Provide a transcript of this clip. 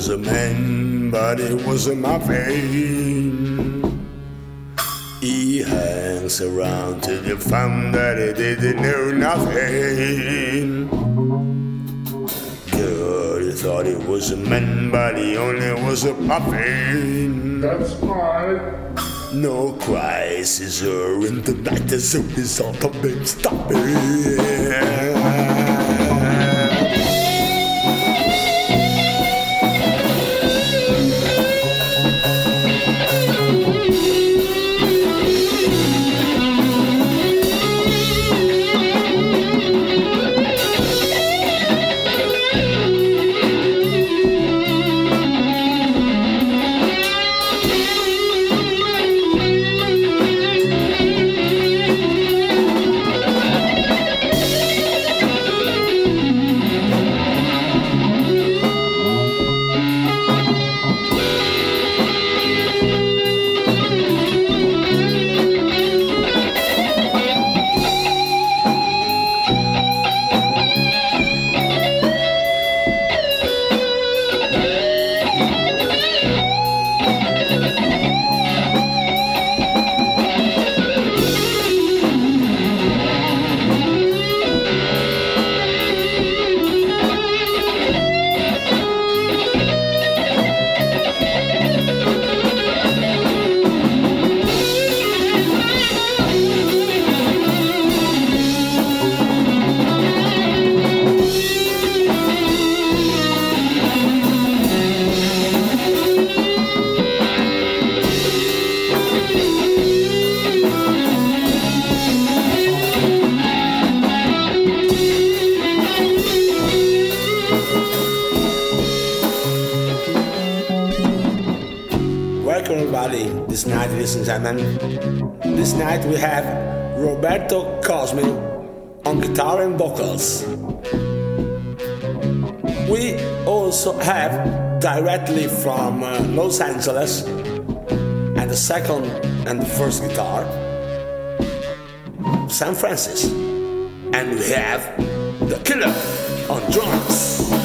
was a man, but it was a muffin. He hangs around till you found that he didn't know nothing. Girl, he thought he was a man, but he only was a puffin. That's right. No crisis or in the night, the zone is all the big stopping. Welcome everybody this night, ladies and gentlemen. This night we have Roberto Cosme on guitar and vocals. We also have directly from uh, Los Angeles and the second and the first guitar, San Francis. And we have the killer on drums.